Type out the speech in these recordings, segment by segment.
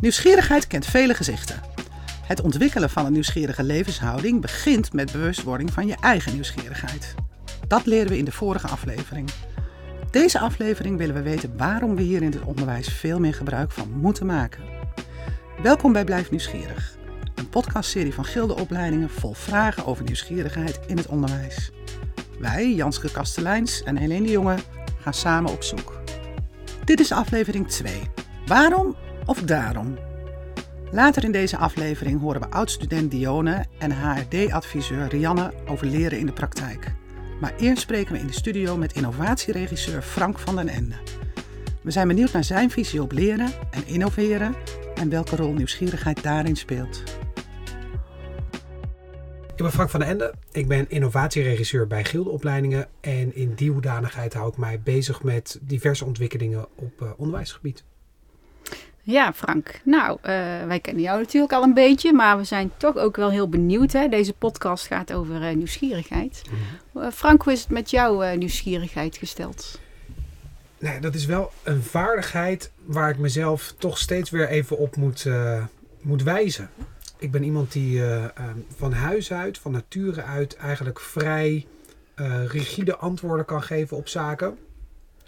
Nieuwsgierigheid kent vele gezichten. Het ontwikkelen van een nieuwsgierige levenshouding begint met bewustwording van je eigen nieuwsgierigheid. Dat leren we in de vorige aflevering. Deze aflevering willen we weten waarom we hier in het onderwijs veel meer gebruik van moeten maken. Welkom bij Blijf Nieuwsgierig, een podcastserie van Gilde Opleidingen vol vragen over nieuwsgierigheid in het onderwijs. Wij, Janske Kasteleins en Helene Jonge, gaan samen op zoek. Dit is aflevering 2. Waarom of daarom? Later in deze aflevering horen we oud-student Dione en HRD-adviseur Rianne over leren in de praktijk. Maar eerst spreken we in de studio met innovatieregisseur Frank van den Ende. We zijn benieuwd naar zijn visie op leren en innoveren en welke rol nieuwsgierigheid daarin speelt. Ik ben Frank van den Ende. Ik ben innovatieregisseur bij Gildeopleidingen. En in die hoedanigheid hou ik mij bezig met diverse ontwikkelingen op uh, onderwijsgebied. Ja, Frank. Nou, uh, wij kennen jou natuurlijk al een beetje, maar we zijn toch ook wel heel benieuwd. Hè? Deze podcast gaat over uh, nieuwsgierigheid. Mm. Frank, hoe is het met jouw nieuwsgierigheid gesteld? Nee, dat is wel een vaardigheid waar ik mezelf toch steeds weer even op moet, moet wijzen ik ben iemand die uh, van huis uit, van nature uit, eigenlijk vrij rigide antwoorden kan geven op zaken.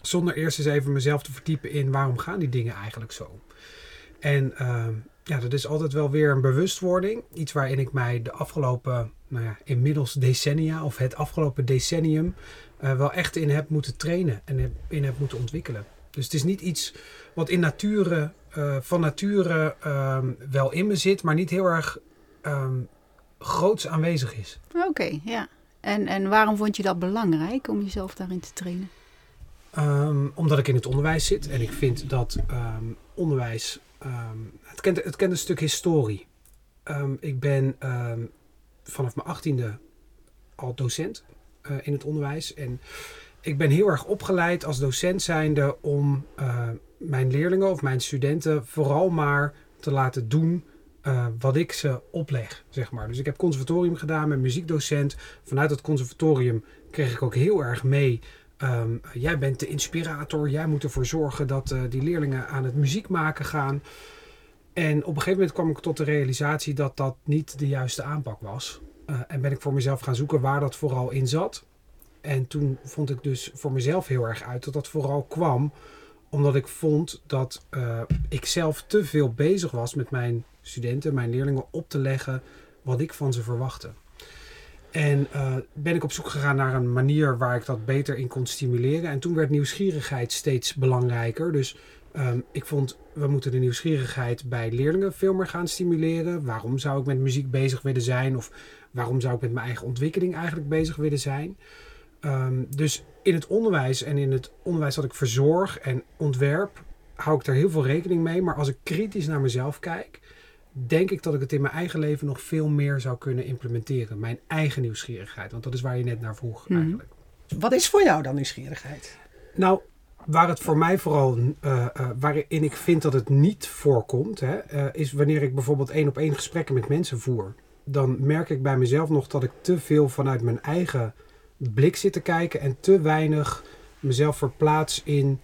Zonder eerst eens even mezelf te verdiepen in waarom gaan die dingen eigenlijk zo. En uh, ja, dat is altijd wel weer een bewustwording. Iets waarin ik mij de afgelopen, nou ja, inmiddels decennia of het afgelopen decennium uh, wel echt in heb moeten trainen en in heb moeten ontwikkelen. Dus het is niet iets wat in nature uh, van nature um, wel in me zit, maar niet heel erg um, groots aanwezig is. Oké, ja. En, en waarom vond je dat belangrijk om jezelf daarin te trainen? Um, omdat ik in het onderwijs zit en ik vind dat onderwijs. het, kent, het kent een stuk historie. ik ben vanaf mijn achttiende al docent uh, in het onderwijs. En ik ben heel erg opgeleid als docent zijnde om uh, mijn leerlingen of mijn studenten vooral maar te laten doen uh, wat ik ze opleg, zeg maar. Dus ik heb conservatorium gedaan met muziekdocent. Vanuit het conservatorium kreeg ik ook heel erg mee. Um, jij bent de inspirator. Jij moet ervoor zorgen dat uh, die leerlingen aan het muziek maken gaan. En op een gegeven moment kwam ik tot de realisatie dat dat niet de juiste aanpak was. Uh, en ben ik voor mezelf gaan zoeken waar dat vooral in zat. En toen vond ik dus voor mezelf heel erg uit dat dat vooral kwam omdat ik vond dat uh, ik zelf te veel bezig was met mijn studenten, mijn leerlingen op te leggen wat ik van ze verwachtte. En uh, ben ik op zoek gegaan naar een manier waar ik dat beter in kon stimuleren. En toen werd nieuwsgierigheid steeds belangrijker. Dus um, ik vond, we moeten de nieuwsgierigheid bij leerlingen veel meer gaan stimuleren. Waarom zou ik met muziek bezig willen zijn? Of waarom zou ik met mijn eigen ontwikkeling eigenlijk bezig willen zijn? Um, dus in het onderwijs en in het onderwijs dat ik verzorg en ontwerp, hou ik daar heel veel rekening mee. Maar als ik kritisch naar mezelf kijk, denk ik dat ik het in mijn eigen leven nog veel meer zou kunnen implementeren. Mijn eigen nieuwsgierigheid. Want dat is waar je net naar vroeg mm. eigenlijk. Wat is voor jou dan nieuwsgierigheid? Nou, waar het voor mij vooral, uh, uh, waarin ik vind dat het niet voorkomt, hè, uh, is wanneer ik bijvoorbeeld één op één gesprekken met mensen voer. Dan merk ik bij mezelf nog dat ik te veel vanuit mijn eigen blik zit te kijken en te weinig mezelf verplaats in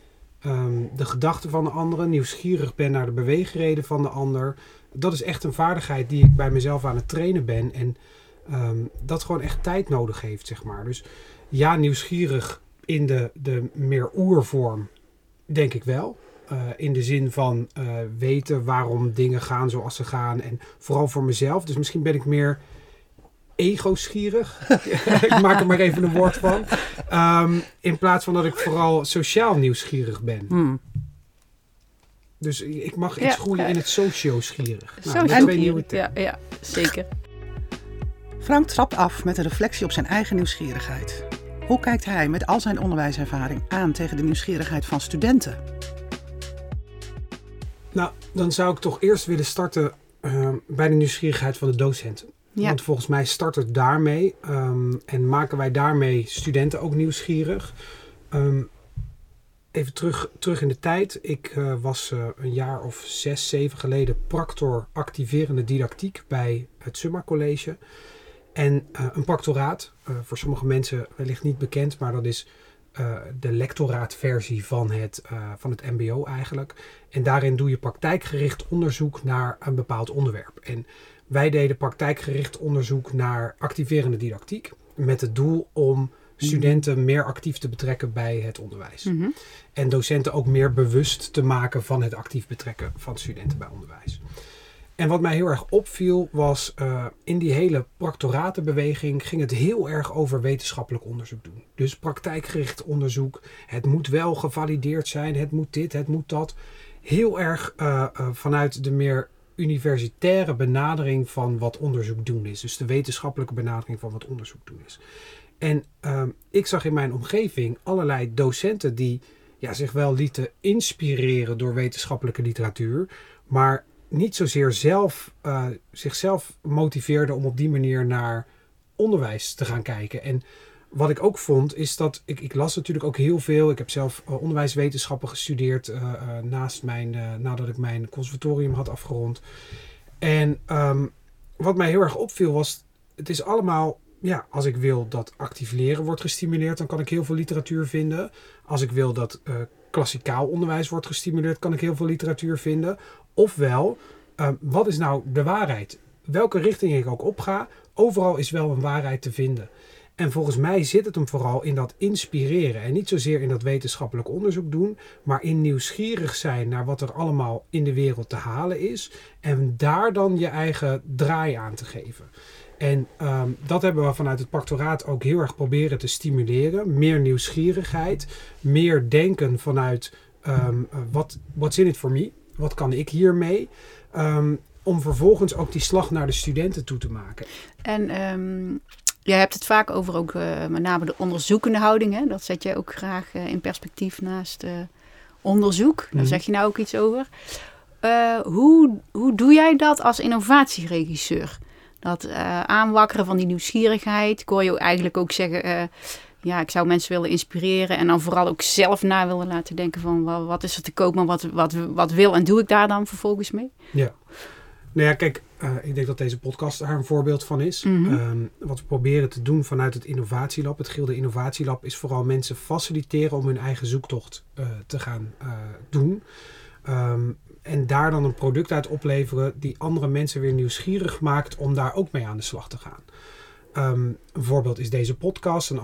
um, de gedachten van de anderen, nieuwsgierig ben naar de beweegreden van de ander. Dat is echt een vaardigheid die ik bij mezelf aan het trainen ben en um, dat gewoon echt tijd nodig heeft, zeg maar. Dus ja, nieuwsgierig in de, de meer oervorm, denk ik wel. Uh, in de zin van uh, weten waarom dingen gaan zoals ze gaan. En vooral voor mezelf. Dus misschien ben ik meer ego-schierig. ik maak er maar even een woord van. Um, in plaats van dat ik vooral sociaal nieuwsgierig ben. Hmm. Dus ik mag iets ja, groeien in het socio-schierig. Nou, socio ja, ja, zeker. Frank trapt af met een reflectie op zijn eigen nieuwsgierigheid. Hoe kijkt hij met al zijn onderwijservaring aan tegen de nieuwsgierigheid van studenten? Nou, dan zou ik toch eerst willen starten uh, bij de nieuwsgierigheid van de docenten. Ja. Want volgens mij start het daarmee um, en maken wij daarmee studenten ook nieuwsgierig. Um, even terug, terug in de tijd. Ik uh, was uh, een jaar of zes, zeven geleden practor activerende didactiek bij het Summa College. En uh, een practoraat, voor sommige mensen wellicht niet bekend, maar dat is de lectoraatversie van het, van het MBO eigenlijk. En daarin doe je praktijkgericht onderzoek naar een bepaald onderwerp. En wij deden praktijkgericht onderzoek naar activerende didactiek. Met het doel om studenten meer actief te betrekken bij het onderwijs. Mhm. En docenten ook meer bewust te maken van het actief betrekken van studenten bij onderwijs. En wat mij heel erg opviel was uh, in die hele practoratenbeweging ging het heel erg over wetenschappelijk onderzoek doen. Dus praktijkgericht onderzoek. Het moet wel gevalideerd zijn, het moet dit, het moet dat. Heel erg uh, uh, vanuit de meer universitaire benadering van wat onderzoek doen is. Dus de wetenschappelijke benadering van wat onderzoek doen is. En uh, ik zag in mijn omgeving allerlei docenten die ja, zich wel lieten inspireren door wetenschappelijke literatuur, maar niet zozeer zelf, uh, zichzelf motiveerden om op die manier naar onderwijs te gaan kijken. En wat ik ook vond, is dat ik, ik las natuurlijk ook heel veel. Ik heb zelf uh, onderwijswetenschappen gestudeerd uh, naast mijn, nadat ik mijn conservatorium had afgerond. En um, wat mij heel erg opviel was, het is allemaal ja, als ik wil dat actief leren wordt gestimuleerd, dan kan ik heel veel literatuur vinden. Als ik wil dat uh, klassikaal onderwijs wordt gestimuleerd, kan ik heel veel literatuur vinden. Ofwel, uh, wat is nou de waarheid? Welke richting ik ook opga, overal is wel een waarheid te vinden. En volgens mij zit het hem vooral in dat inspireren. En niet zozeer in dat wetenschappelijk onderzoek doen, maar in nieuwsgierig zijn naar wat er allemaal in de wereld te halen is. En daar dan je eigen draai aan te geven. En um, dat hebben we vanuit het pactoraat ook heel erg proberen te stimuleren. Meer nieuwsgierigheid, meer denken vanuit um, wat what's in it for me? Wat kan ik hiermee? Um, om vervolgens ook die slag naar de studenten toe te maken. En jij hebt het vaak over ook uh, met name de onderzoekende houding. Hè? Dat zet jij ook graag uh, in perspectief naast uh, onderzoek. Daar mm-hmm. zeg je nou ook iets over. Hoe, hoe doe jij dat als innovatieregisseur? Dat uh, aanwakkeren van die nieuwsgierigheid. Ik hoor je eigenlijk ook zeggen, uh, ja, ik zou mensen willen inspireren. En dan vooral ook zelf na willen laten denken van wat, wat is er te koop, maar wat, wat, wat wil en doe ik daar dan vervolgens mee? Ja. Nou ja, kijk, uh, ik denk dat deze podcast daar een voorbeeld van is. Mm-hmm. Um, wat we proberen te doen vanuit het Innovatielab, het Gilde Innovatielab, is vooral mensen faciliteren om hun eigen zoektocht te gaan doen. Um, en daar dan een product uit opleveren die andere mensen weer nieuwsgierig maakt om daar ook mee aan de slag te gaan. Um, een voorbeeld is deze podcast. Een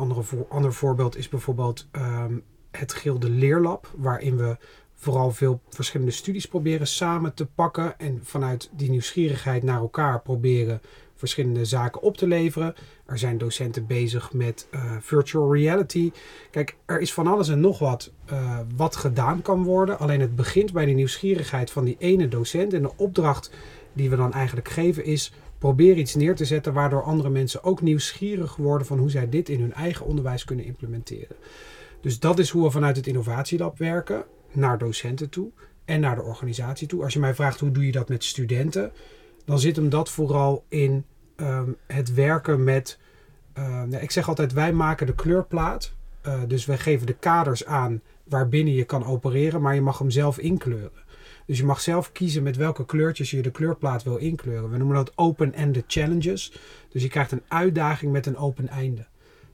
ander voorbeeld is bijvoorbeeld um, het Gilde Leerlab, waarin we vooral veel verschillende studies proberen samen te pakken en vanuit die nieuwsgierigheid naar elkaar proberen verschillende zaken op te leveren. Er zijn docenten bezig met uh, virtual reality. Kijk, er is van alles en nog wat uh, wat gedaan kan worden. Alleen het begint bij de nieuwsgierigheid van die ene docent. En de opdracht die we dan eigenlijk geven is: probeer iets neer te zetten waardoor andere mensen ook nieuwsgierig worden van hoe zij dit in hun eigen onderwijs kunnen implementeren. Dus dat is hoe we vanuit het innovatielab werken naar docenten toe en naar de organisatie toe. Als je mij vraagt hoe doe je dat met studenten, dan zit hem dat vooral in um, het werken met. Uh, ik zeg altijd, wij maken de kleurplaat. Uh, dus wij geven de kaders aan waarbinnen je kan opereren, maar je mag hem zelf inkleuren. Dus je mag zelf kiezen met welke kleurtjes je de kleurplaat wil inkleuren. We noemen dat open-ended challenges. Dus je krijgt een uitdaging met een open einde.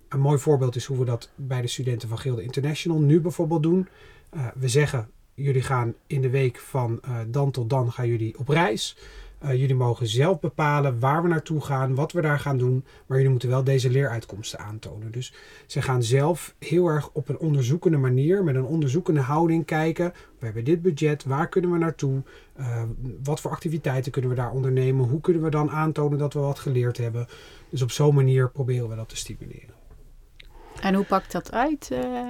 Een mooi voorbeeld is hoe we dat bij de studenten van Gilde International nu bijvoorbeeld doen. Uh, we zeggen, jullie gaan in de week van uh, dan tot dan gaan jullie op reis. Uh, jullie mogen zelf bepalen waar we naartoe gaan, wat we daar gaan doen. Maar jullie moeten wel deze leeruitkomsten aantonen. Dus ze gaan zelf heel erg op een onderzoekende manier, met een onderzoekende houding kijken. We hebben dit budget, waar kunnen we naartoe? Uh, wat voor activiteiten kunnen we daar ondernemen? Hoe kunnen we dan aantonen dat we wat geleerd hebben? Dus op zo'n manier proberen we dat te stimuleren. En hoe pakt dat uit? Uh...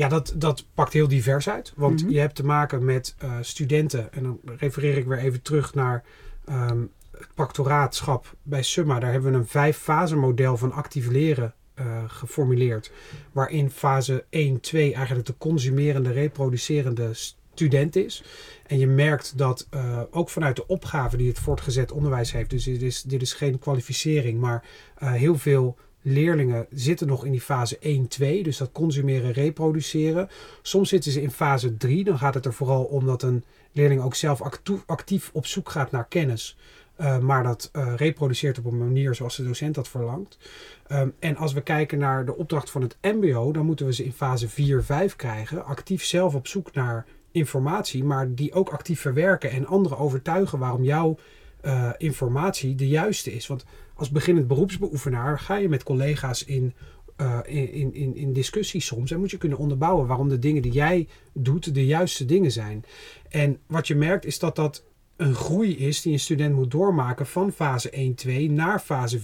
Ja, dat, dat pakt heel divers uit. Want mm-hmm. je hebt te maken met uh, studenten. En dan refereer ik weer even terug naar um, het pactoraatschap bij Summa. Daar hebben we een vijf-fase model van actief leren uh, geformuleerd. Waarin fase 1, 2 eigenlijk de consumerende, reproducerende student is. En je merkt dat uh, ook vanuit de opgave die het voortgezet onderwijs heeft. Dus dit is, dit is geen kwalificering, maar heel veel leerlingen zitten nog in die fase 1, 2, dus dat consumeren, reproduceren. Soms zitten ze in fase 3, dan gaat het er vooral om dat een leerling ook zelf actief op zoek gaat naar kennis. uh, maar dat uh, reproduceert op een manier zoals de docent dat verlangt. Um, en als we kijken naar de opdracht van het MBO, dan moeten we ze in fase 4, 5 krijgen. Actief zelf op zoek naar informatie, maar die ook actief verwerken en anderen overtuigen waarom jouw uh, informatie de juiste is. Want als beginnend beroepsbeoefenaar ga je met collega's in uh, in, in, in discussie soms. En moet je kunnen onderbouwen waarom de dingen die jij doet de juiste dingen zijn. En wat je merkt is dat dat een groei is die een student moet doormaken van fase 1-2 naar fase 4-5.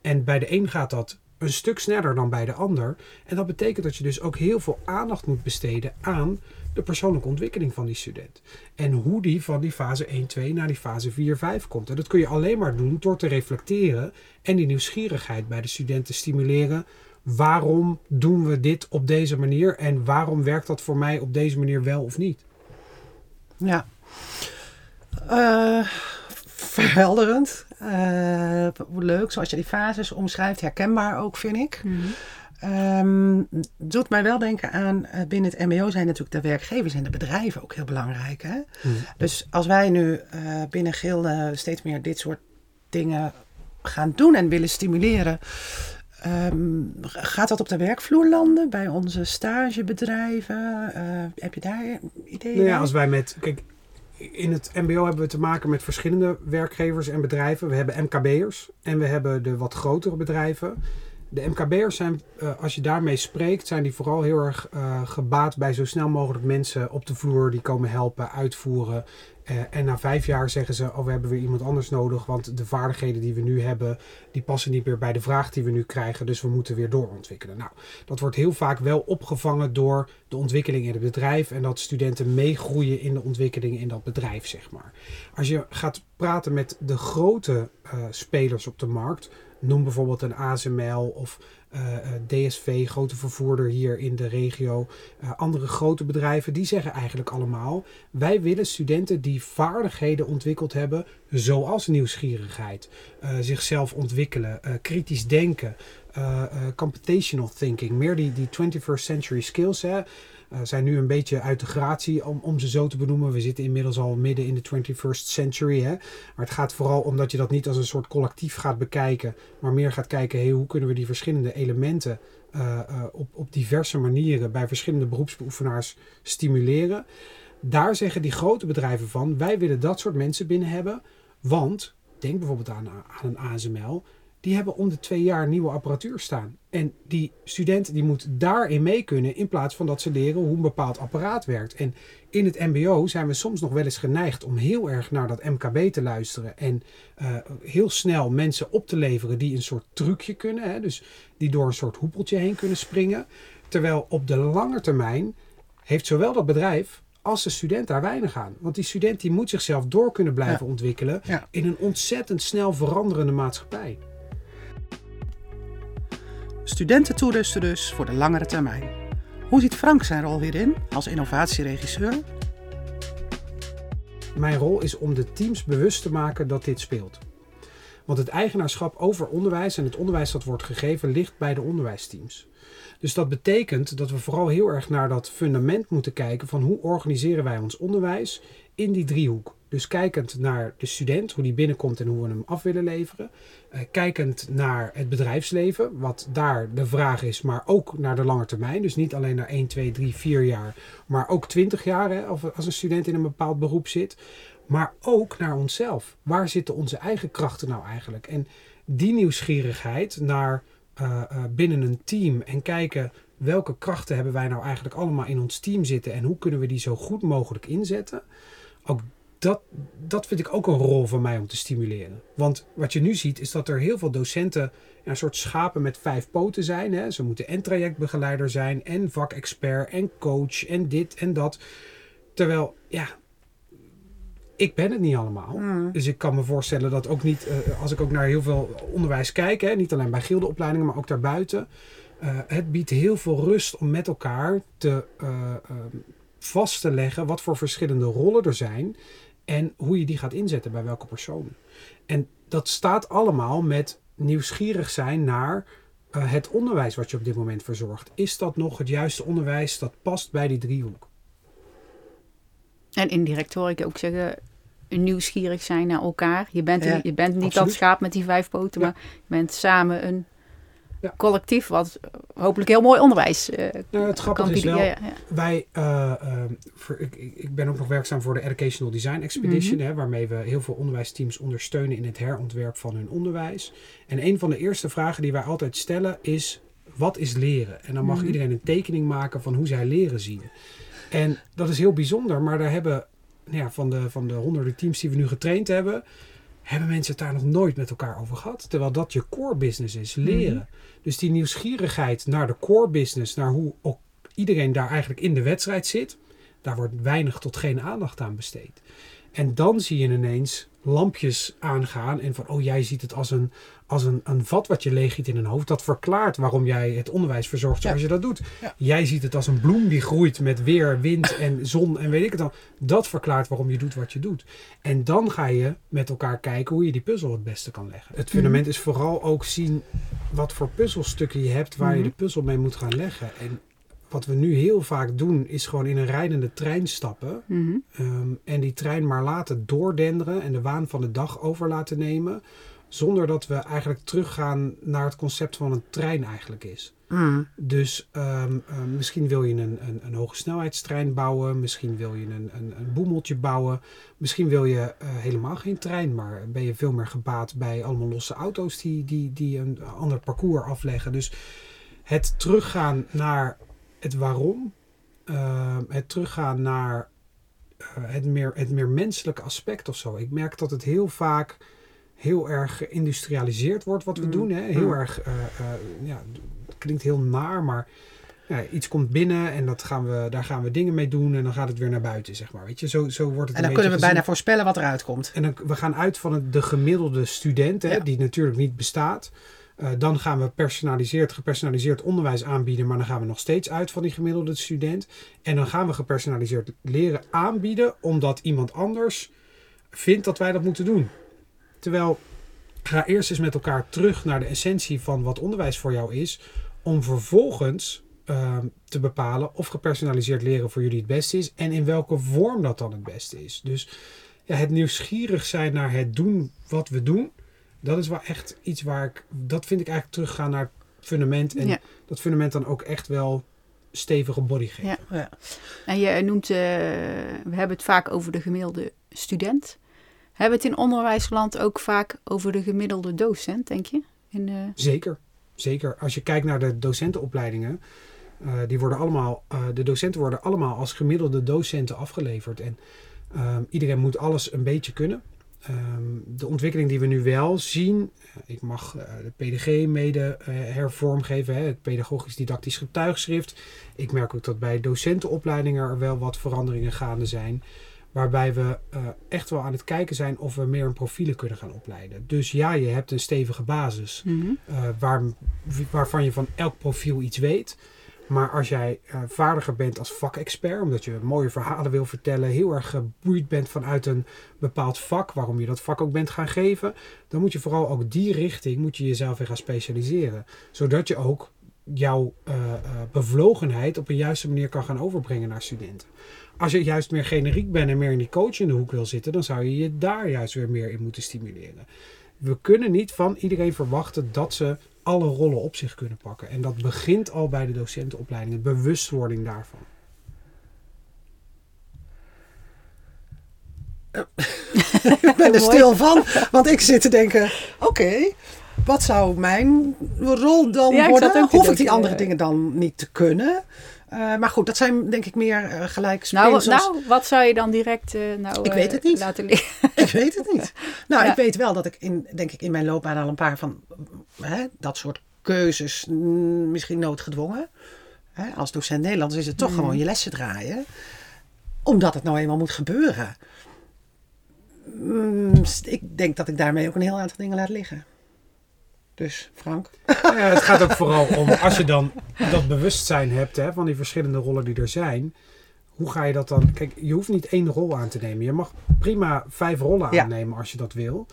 En bij de een gaat dat een stuk sneller dan bij de ander. En dat betekent dat je dus ook heel veel aandacht moet besteden aan de persoonlijke ontwikkeling van die student. En hoe die van die fase 1-2 naar die fase 4-5 komt. En dat kun je alleen maar doen door te reflecteren en die nieuwsgierigheid bij de studenten stimuleren. Waarom doen we dit op deze manier en waarom werkt dat voor mij op deze manier wel of niet? Ja. Uh, verhelderend. Uh, leuk, zoals je die fases omschrijft, herkenbaar ook, vind ik. Mm Um, doet mij wel denken aan, uh, binnen het MBO zijn natuurlijk de werkgevers en de bedrijven ook heel belangrijk. Hè? Mm. Dus als wij nu uh, binnen Gilde steeds meer dit soort dingen gaan doen en willen stimuleren, um, gaat dat op de werkvloer landen bij onze stagebedrijven? Uh, heb je daar ideeën? Nou ja, als wij met. Kijk, in het MBO hebben we te maken met verschillende werkgevers en bedrijven. We hebben MKB'ers en we hebben de wat grotere bedrijven. De MKB'ers zijn, uh, als je daarmee spreekt, zijn die vooral heel erg uh, gebaat bij zo snel mogelijk mensen op de vloer die komen helpen, uitvoeren. Uh, en na vijf jaar zeggen ze, oh we hebben weer iemand anders nodig, want de vaardigheden die we nu hebben, die passen niet meer bij de vraag die we nu krijgen, dus we moeten weer doorontwikkelen. Nou, dat wordt heel vaak wel opgevangen door de ontwikkeling in het bedrijf en dat studenten meegroeien in de ontwikkeling in dat bedrijf, zeg maar. Als je gaat praten met de grote spelers op de markt, Noem bijvoorbeeld een ASML of eh, eh, DSV, grote vervoerder hier in de regio. Uh, andere grote bedrijven, die zeggen eigenlijk allemaal: wij willen studenten die vaardigheden ontwikkeld hebben, zoals nieuwsgierigheid, zichzelf ontwikkelen, kritisch denken, computational thinking, meer die, die 21st century skills. Hè. Uh, zijn nu een beetje uit de gratie om, om ze zo te benoemen. We zitten inmiddels al midden in de 21st century. Hè? Maar het gaat vooral omdat je dat niet als een soort collectief gaat bekijken, maar meer gaat kijken hey, hoe kunnen we die verschillende elementen uh, uh, op, op diverse manieren bij verschillende beroepsbeoefenaars stimuleren. Daar zeggen die grote bedrijven van: wij willen dat soort mensen binnen hebben, want denk bijvoorbeeld aan, aan een ASML die hebben om de twee jaar nieuwe apparatuur staan. En die student die moet daarin mee kunnen in plaats van dat ze leren hoe een bepaald apparaat werkt. En in het MBO zijn we soms nog wel eens geneigd om heel erg naar dat MKB te luisteren en uh, heel snel mensen op te leveren die een soort trucje kunnen, hè, dus die door een soort hoepeltje heen kunnen springen. Terwijl op de lange termijn heeft zowel dat bedrijf als de student daar weinig aan. Want die student die moet zichzelf door kunnen blijven ontwikkelen ja. in een ontzettend snel veranderende maatschappij. Studenten toerusten dus voor de langere termijn. Hoe ziet Frank zijn rol hierin als innovatieregisseur? Mijn rol is om de teams bewust te maken dat dit speelt. Want het eigenaarschap over onderwijs en het onderwijs dat wordt gegeven ligt bij de onderwijsteams. Dus dat betekent dat we vooral heel erg naar dat fundament moeten kijken van hoe organiseren wij ons onderwijs in die driehoek. Dus kijkend naar de student, hoe die binnenkomt en hoe we hem af willen leveren. Uh, kijkend naar het bedrijfsleven, wat daar de vraag is, maar ook naar de lange termijn. Dus niet alleen naar 1, 2, 3, 4 jaar, maar ook 20 jaar hè, als een student in een bepaald beroep zit. Maar ook naar onszelf. Waar zitten onze eigen krachten nou eigenlijk? En die nieuwsgierigheid naar uh, uh, binnen een team en kijken welke krachten hebben wij nou eigenlijk allemaal in ons team zitten en hoe kunnen we die zo goed mogelijk inzetten. Ook dat, dat vind ik ook een rol van mij om te stimuleren. Want wat je nu ziet is dat er heel veel docenten een soort schapen met vijf poten zijn. Hè. Ze moeten en trajectbegeleider zijn, en vakexpert, en coach, en dit en dat. Terwijl, ja, ik ben het niet allemaal. Mm. Dus ik kan me voorstellen dat ook niet, uh, als ik ook naar heel veel onderwijs kijk, hè, niet alleen bij gildeopleidingen, maar ook daarbuiten. Uh, het biedt heel veel rust om met elkaar te, uh, vast te leggen wat voor verschillende rollen er zijn en hoe je die gaat inzetten bij welke persoon. En dat staat allemaal met nieuwsgierig zijn naar uh, het onderwijs wat je op dit moment verzorgt. Is dat nog het juiste onderwijs dat past bij die driehoek? En indirect hoor ik ook zeggen, nieuwsgierig zijn naar elkaar. Je bent, Ja, je bent niet absoluut. dat schaap met die vijf poten, Ja. maar je bent samen een Ja. collectief wat hopelijk heel mooi onderwijs Nou, het grappige is wel, Ja, ja, wij, eh, ehm, voor, ik, ik ik ben ook nog werkzaam voor de Educational Design Expedition, Mhm. hè, waarmee we heel veel onderwijsteams ondersteunen in het herontwerp van hun onderwijs. En een van de eerste vragen die wij altijd stellen is, wat is leren? En dan mag Mhm. iedereen een tekening maken van hoe zij leren zien. En dat is heel bijzonder, maar daar hebben nou ja, van, de, van de honderden teams die we nu getraind hebben, hebben mensen het daar nog nooit met elkaar over gehad. Terwijl dat je core business is, leren. Dus die nieuwsgierigheid naar de core business, naar hoe ook iedereen daar eigenlijk in de wedstrijd zit, daar wordt weinig tot geen aandacht aan besteed. En dan zie je ineens lampjes aangaan en van, oh jij ziet het als een, als een, een vat wat je leeggiet in een hoofd. Dat verklaart waarom jij het onderwijs verzorgt zoals je dat doet. Ja. Jij ziet het als een bloem die groeit met weer, wind en zon en weet ik het dan. Dat verklaart waarom je doet wat je doet. En dan ga je met elkaar kijken hoe je die puzzel het beste kan leggen. Het fundament is vooral ook zien wat voor puzzelstukken je hebt waar je Mhm. de puzzel mee moet gaan leggen. En wat we nu heel vaak doen is gewoon in een rijdende trein stappen. Mhm. Ehm, en die trein maar laten doordenderen en de waan van de dag over laten nemen. Zonder dat we eigenlijk teruggaan naar het concept van een trein eigenlijk is. Mm. Dus ehm, ehm, misschien wil je een, een, een hoge snelheidstrein bouwen. Misschien wil je een, een, een boemeltje bouwen. Misschien wil je eh, helemaal geen trein. Maar ben je veel meer gebaat bij allemaal losse auto's die, die, die een ander parcours afleggen. Dus het teruggaan naar het waarom. ehm, het teruggaan naar eh, het, meer, het meer menselijke aspect of zo. Ik merk dat het heel vaak heel erg geïndustrialiseerd wordt wat we Mm. doen. Hè? Heel Mm. erg, eh, eh, ja, het klinkt heel naar, maar ja, iets komt binnen en dat gaan we, daar gaan we dingen mee doen en dan gaat het weer naar buiten, zeg maar. Weet je, zo, zo wordt het En dan kunnen we bijna voorspellen wat eruit komt. En dan, we gaan uit van het, de gemiddelde student, hè, Ja. die natuurlijk niet bestaat. Eh, dan gaan we personaliseerd, gepersonaliseerd onderwijs aanbieden, maar dan gaan we nog steeds uit van die gemiddelde student. En dan gaan we gepersonaliseerd leren aanbieden, omdat iemand anders vindt dat wij dat moeten doen. Terwijl, ga eerst eens met elkaar terug naar de essentie van wat onderwijs voor jou is, om vervolgens ehm, te bepalen of gepersonaliseerd leren voor jullie het beste is en in welke vorm dat dan het beste is. Dus ja, het nieuwsgierig zijn naar het doen wat we doen, dat is wel echt iets waar ik, dat vind ik eigenlijk teruggaan naar het fundament en Ja. dat fundament dan ook echt wel stevige body geven. Ja. Ja. En je noemt, eh, we hebben het vaak over de gemiddelde student. Hebben we het in onderwijsland ook vaak over de gemiddelde docent, denk je? In, Zeker, zeker. Als je kijkt naar de docentenopleidingen, eh, die worden allemaal, eh, de docenten worden allemaal als gemiddelde docenten afgeleverd. En ehm, iedereen moet alles een beetje kunnen. Ehm, de ontwikkeling die we nu wel zien, eh, ik mag de PDG mede hervormgeven, hè, het pedagogisch didactisch getuigschrift. Ik merk ook dat bij docentenopleidingen er wel wat veranderingen gaande zijn. Waarbij we eh, echt wel aan het kijken zijn of we meer een profielen kunnen gaan opleiden. Dus ja, je hebt een stevige basis mhm. eh, waar, waarvan je van elk profiel iets weet. Maar als jij eh, vaardiger bent als vakexpert, omdat je mooie verhalen wil vertellen, heel erg geboeid bent vanuit een bepaald vak, waarom je dat vak ook bent gaan geven, dan moet je vooral ook die richting, moet je jezelf weer gaan specialiseren. Zodat je ook jouw eh, eh, bevlogenheid op een juiste manier kan gaan overbrengen naar studenten. Als je juist meer generiek bent en meer in die coach in de hoek wil zitten, dan zou je je daar juist weer meer in moeten stimuleren. We kunnen niet van iedereen verwachten dat ze alle rollen op zich kunnen pakken. En dat begint al bij de docentenopleiding, de bewustwording daarvan. Ik ben er stil van, want ik zit te denken: oké, wat zou mijn rol dan Ja, worden? Hoef ik die andere eh. dingen dan niet te kunnen? Eh, maar goed, dat zijn denk ik meer eh, gelijk nou, nou, wat zou je dan direct eh, nou, Ik weet het niet. laten liggen? Ik weet het niet. Nou, Ja. ik weet wel dat ik in, denk ik, in mijn loopbaan al een paar van hè, dat soort keuzes, mm, misschien noodgedwongen. Hè, als docent Nederlands is het toch Mhm. gewoon je lessen draaien. Omdat het nou eenmaal moet gebeuren. Mm, ik denk dat ik daarmee ook een heel aantal dingen laat liggen. Dus, Frank. Ja, het gaat ook vooral om, als je dan dat bewustzijn hebt hè, van die verschillende rollen die er zijn. Hoe ga je dat dan? Kijk, je hoeft niet één rol aan te nemen. Je mag prima vijf rollen Ja. aannemen als je dat wil.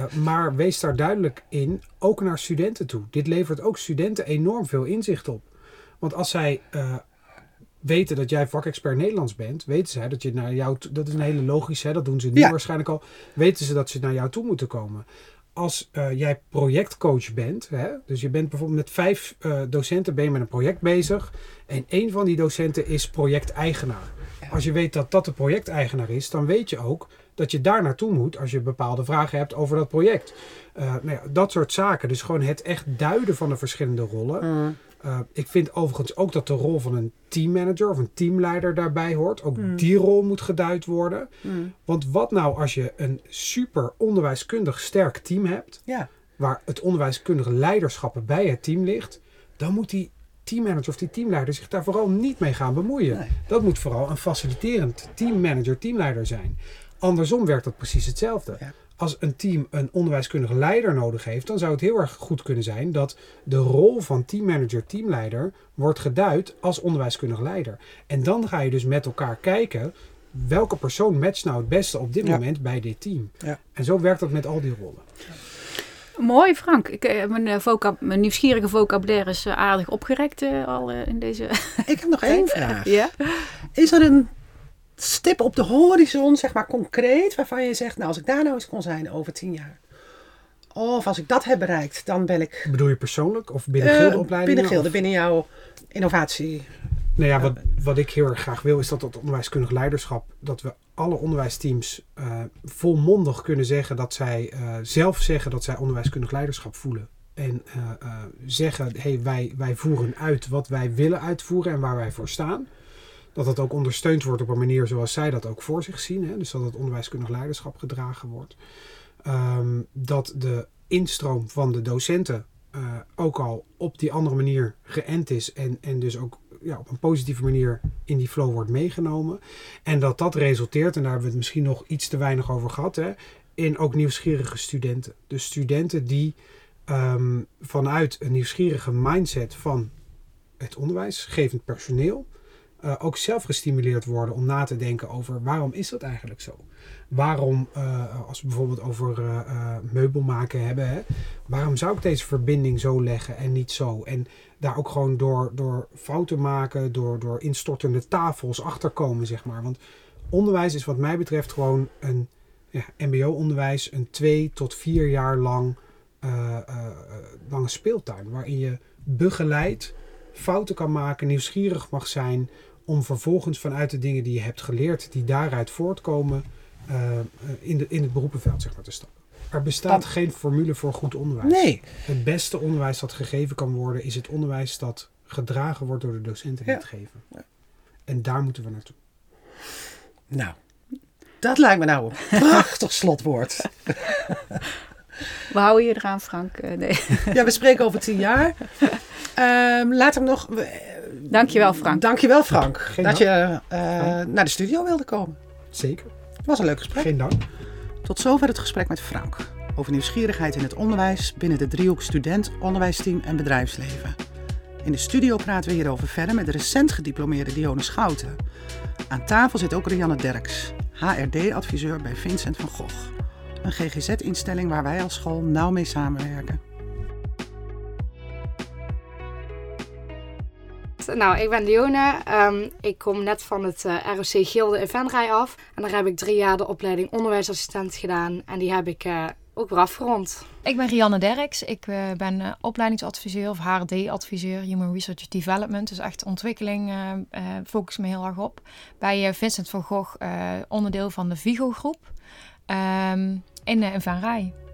Uh, maar wees daar duidelijk in, ook naar studenten toe. Dit levert ook studenten enorm veel inzicht op. Want als zij uh, weten dat jij vakexpert Nederlands bent, weten zij dat je naar jou, toe- dat is een hele logische, hè, dat doen ze nu Ja. waarschijnlijk al, weten ze dat ze naar jou toe moeten komen. Als eh, jij projectcoach bent, hè, dus je bent bijvoorbeeld met vijf eh, docenten ben je met een project bezig en één van die docenten is projecteigenaar. Als je weet dat dat de projecteigenaar is, dan weet je ook dat je daar naartoe moet als je bepaalde vragen hebt over dat project. Eh, nou ja, dat soort zaken. Dus gewoon het echt duiden van de verschillende rollen. Uh, ik vind overigens ook dat de rol van een teammanager of een teamleider daarbij hoort. Ook Mm. die rol moet geduid worden. Mm. Want wat nou als je een super onderwijskundig sterk team hebt, Ja. waar het onderwijskundige leiderschap bij het team ligt, dan moet die teammanager of die teamleider zich daar vooral niet mee gaan bemoeien. Nee. Dat moet vooral een faciliterend teammanager, teamleider zijn. Andersom werkt dat precies hetzelfde. Ja. Als een team een onderwijskundige leider nodig heeft, dan zou het heel erg goed kunnen zijn dat de rol van teammanager, teamleider wordt geduid als onderwijskundig leider. En dan ga je dus met elkaar kijken welke persoon matcht nou het beste op dit Ja. moment bij dit team. Ja. En zo werkt dat met al die rollen. Mooi, Frank. Ik, eh, mijn, eh, vocab, mijn nieuwsgierige vocabulaire is eh, aardig opgerekt al in deze... Ik heb nog één vraag. ja? Is er een stip op de horizon, zeg maar concreet, waarvan je zegt, nou als ik daar nou eens kon zijn over tien jaar. Of als ik dat heb bereikt, dan ben ik Bedoel je persoonlijk of binnen gildeopleidingen? binnen Gilde, Of- binnen jouw innovatie. Nou ja, wat, wat ik heel erg graag wil is dat dat onderwijskundig leiderschap, dat we alle onderwijsteams eh, volmondig kunnen zeggen dat zij eh, zelf zeggen dat zij onderwijskundig leiderschap voelen. En zeggen, hey, wij, wij voeren uit wat wij willen uitvoeren en waar wij voor staan. Dat dat ook ondersteund wordt op een manier zoals zij dat ook voor zich zien. Hè? Dus dat het onderwijskundig leiderschap gedragen wordt. Ehm, dat de instroom van de docenten eh, ook al op die andere manier geënt is. En, en dus ook ja, op een positieve manier in die flow wordt meegenomen. En dat dat resulteert, en daar hebben we het misschien nog iets te weinig over gehad, hè, in ook nieuwsgierige studenten. Dus studenten die ehm, vanuit een nieuwsgierige mindset van het onderwijsgevend personeel eh, ook zelf gestimuleerd worden om na te denken over waarom is dat eigenlijk zo? Waarom, eh, als we bijvoorbeeld over eh, eh, meubelmaken hebben, hè, waarom zou ik deze verbinding zo leggen en niet zo? En daar ook gewoon door, door fouten maken, door, door instortende tafels achterkomen, zeg maar. Want onderwijs is wat mij betreft gewoon een ja, mbo-onderwijs, een twee tot vier jaar lang lange speeltuin. Waarin je begeleid fouten kan maken, nieuwsgierig mag zijn, om vervolgens vanuit de dingen die je hebt geleerd, die daaruit voortkomen, eh, eh, in, de, in het beroepenveld zeg maar, te stappen. Er bestaat Dan- geen formule voor goed onderwijs. Nee, Het beste onderwijs dat gegeven kan worden, is het onderwijs dat gedragen wordt door de docenten die Ja. het geven. Ja. En daar moeten we naartoe. nou, dat lijkt me nou een prachtig slotwoord. We houden je eraan, Frank. Eh, nee. Ja, we spreken over tien jaar. Ehm laat hem nog... Dankjewel, Frank. Dankjewel Frank, Geen dat dank. je eh, naar de studio wilde komen. Zeker. Het was een leuk gesprek. Geen dank. Tot zover het gesprek met Frank over nieuwsgierigheid in het onderwijs binnen de driehoek student, onderwijsteam en bedrijfsleven. In de studio praten we hierover verder met de recent gediplomeerde Dionne Schouten. Aan tafel zit ook Rianne Derks, HRD-adviseur bij Vincent van Gogh. Een GGZ-instelling waar wij als school nauw mee samenwerken. Nou, ik ben Lione. Ehm, ik kom net van het eh, ROC Gilde in af. En daar heb ik drie jaar de opleiding onderwijsassistent gedaan. En die heb ik eh, ook weer afgerond. Ik ben Rianne Derks. Ik eh, ben opleidingsadviseur of HRD-adviseur, Human Research Development. Dus echt ontwikkeling focus me heel erg op. Bij Vincent van Gogh, onderdeel van de Vigo-groep ehm, in, in.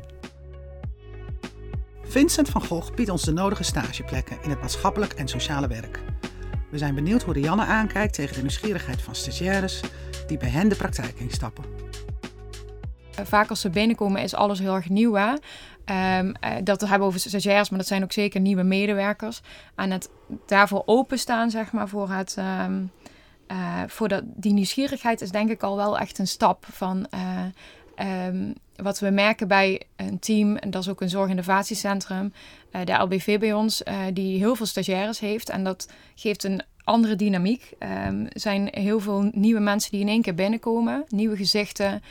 Vincent van Gogh biedt ons de nodige stageplekken in het maatschappelijk en sociale werk. We zijn benieuwd hoe Rianne aankijkt tegen de nieuwsgierigheid van stagiaires die bij hen de praktijk instappen. Vaak als ze binnenkomen is alles heel erg nieuw. Hè? Ehm, eh, dat we hebben over stagiairs, maar dat zijn ook zeker nieuwe medewerkers. En het daarvoor openstaan, zeg maar, voor, het, ehm, eh, voor dat, die nieuwsgierigheid is denk ik al wel echt een stap van... eh, ehm, wat we merken bij een team, en dat is ook een zorginnovatiecentrum, eh de LBV bij ons, eh, die heel veel stagiaires heeft. En dat geeft een andere dynamiek. Ehm, Er zijn heel veel nieuwe mensen die in één keer binnenkomen, nieuwe gezichten.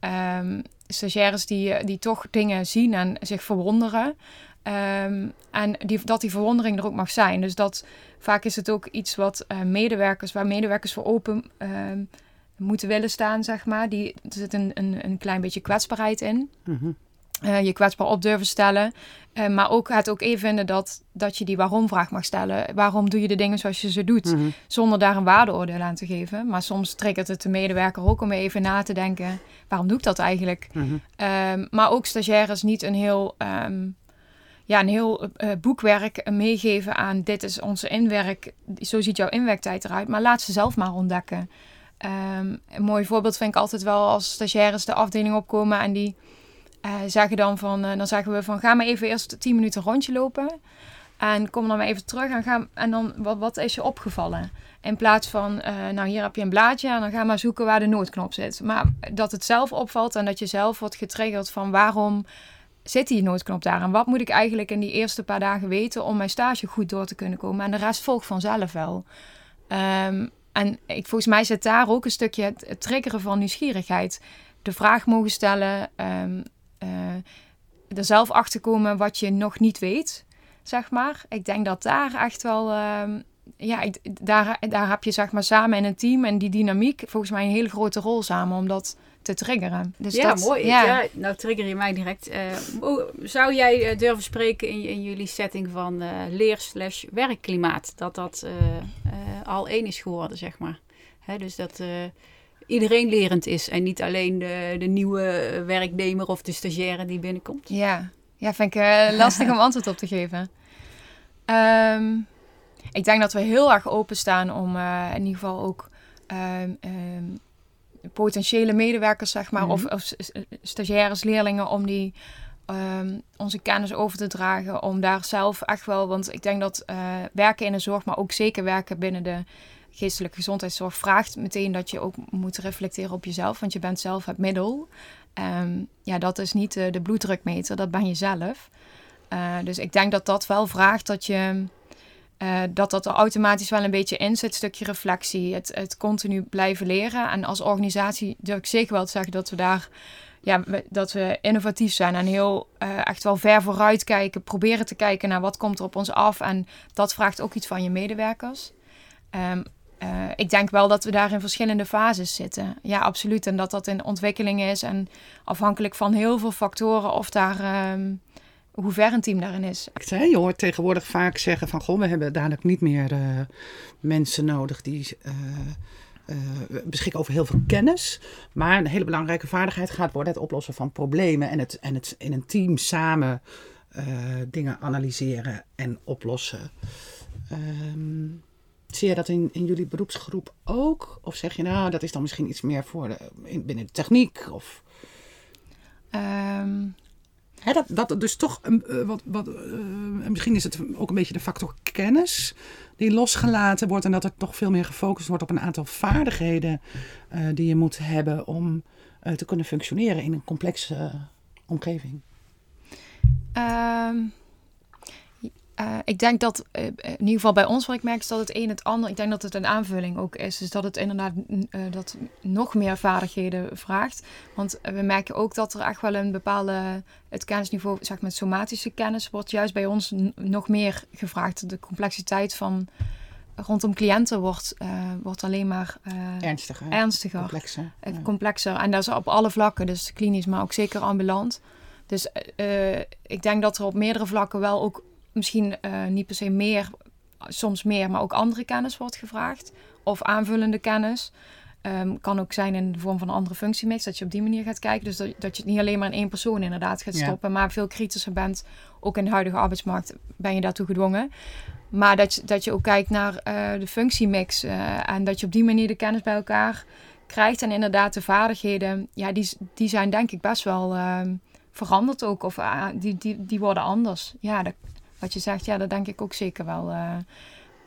Ehm, stagiaires die, eh, die toch dingen zien en zich verwonderen. Ehm, en die, dat die verwondering er ook mag zijn. Dus dat vaak is het ook iets wat medewerkers, waar medewerkers voor open moeten willen staan, zeg maar. Die, er zit een, een, een klein beetje kwetsbaarheid in. Mhm. Uh, je kwetsbaar op durven stellen. Uh, maar ook het ook even vinden dat, dat je die waarom-vraag mag stellen. Waarom doe je de dingen zoals je ze doet? Mhm. Zonder daar een waardeoordeel aan te geven. Maar soms triggert het de medewerker ook om even na te denken... waarom doe ik dat eigenlijk? Mhm. Um, maar ook stagiaires niet een heel, um, ja, een heel uh, boekwerk meegeven aan... dit is onze inwerk, zo ziet jouw inwerktijd eruit. Maar laat ze zelf maar ontdekken. Um, een mooi voorbeeld vind ik altijd wel als stagiaires de afdeling opkomen... en die uh, zeggen dan, van, uh, dan zeggen we van ga maar even eerst 10 minuten rondje lopen. En kom dan maar even terug en, ga, en dan wat, wat is je opgevallen? In plaats van, uh, nou hier heb je een blaadje en dan ga maar zoeken waar de noodknop zit. Maar dat het zelf opvalt en dat je zelf wordt getriggerd van waarom zit die noodknop daar? En wat moet ik eigenlijk in die eerste paar dagen weten om mijn stage goed door te kunnen komen? En de rest volgt vanzelf wel. Um, en ik, volgens mij zit daar ook een stukje het, triggeren van nieuwsgierigheid. De vraag mogen stellen, um, er zelf achter komen wat je nog niet weet, zeg maar. Ik denk dat daar echt wel, uh, ja, daar, daar heb je zeg maar samen in een team en die dynamiek volgens mij een hele grote rol samen om dat te triggeren. Dus ja, dat, mooi. Ja. Ja. nou trigger je mij direct. Uh, zou jij uh, durven spreken in, in jullie setting van uh, leer slash werkklimaat? Dat dat al één is geworden, zeg maar. Hè, dus dat iedereen lerend is en niet alleen de, de nieuwe werknemer of de stagiaire die binnenkomt. Ja, ja vind ik lastig om antwoord op te geven. Um, ik denk dat we heel erg openstaan om in ieder geval ook um, um, potentiële medewerkers, zeg maar, mm -hmm. of, of stagiaires, leerlingen, om die onze kennis over te dragen. Om daar zelf echt wel, want ik denk dat uh, werken in de zorg, maar ook zeker werken binnen de geestelijke gezondheidszorg vraagt meteen dat je ook moet reflecteren op jezelf, want je bent zelf het middel. Um, ja, dat is niet uh, de bloeddrukmeter, dat ben je zelf. Uh, dus ik denk dat dat wel vraagt dat je uh, dat dat automatisch wel een beetje in zit, stukje reflectie, het, het continu blijven leren. En als organisatie durf ik zeker wel te zeggen dat we daar ja, dat we innovatief zijn en heel uh, echt wel ver vooruit kijken, proberen te kijken naar wat komt er op ons af. En dat vraagt ook iets van je medewerkers. Um, uh, ik denk wel dat we daar in verschillende fases zitten. Ja, absoluut. En dat dat in ontwikkeling is. En afhankelijk van heel veel factoren of daar, um, hoe ver een team daarin is. Je hoort tegenwoordig vaak zeggen van... goh, we hebben dadelijk niet meer uh, mensen nodig die... Uh, beschikken over heel veel kennis. Maar een hele belangrijke vaardigheid gaat worden het oplossen van problemen. En het, en het in een team samen dingen analyseren en oplossen. Um, Zie je dat in, in jullie beroepsgroep ook? Of zeg je nou, dat is dan misschien iets meer voor de, in, binnen de techniek? Of... Um... Dat, dat dus toch, uh, wat, wat, uh, misschien is het ook een beetje de factor kennis die losgelaten wordt. En dat er toch veel meer gefocust wordt op een aantal vaardigheden uh, die je moet hebben om te kunnen functioneren in een complexe omgeving. Um... Uh, ik denk dat, uh, in ieder geval bij ons wat ik merk, is dat het een het ander. Ik denk dat het een aanvulling ook is. Dus dat het inderdaad uh, dat nog meer vaardigheden vraagt. Want we merken ook dat er echt wel een bepaalde, het kennisniveau, zeg maar somatische kennis, wordt juist bij ons nog meer gevraagd. De complexiteit van rondom cliënten wordt, wordt alleen maar ernstiger. ernstiger complexer. complexer. En dat is op alle vlakken, dus klinisch, maar ook zeker ambulant. Dus ik denk dat er op meerdere vlakken wel ook misschien uh, niet per se meer, soms meer, maar ook andere kennis wordt gevraagd. Of aanvullende kennis. Um, kan ook zijn in de vorm van een andere functiemix, dat je op die manier gaat kijken. Dus dat, dat je het niet alleen maar in één persoon inderdaad gaat stoppen, ja. maar veel kritischer bent. Ook in de huidige arbeidsmarkt ben je daartoe gedwongen. Maar dat je, dat je ook kijkt naar uh, de functiemix uh, en dat je op die manier de kennis bij elkaar krijgt. En inderdaad de vaardigheden, ja, die, die zijn denk ik best wel uh, veranderd ook. Of die, die, die worden anders. Ja, dat, wat je zegt, ja, dat denk ik ook zeker wel. Uh,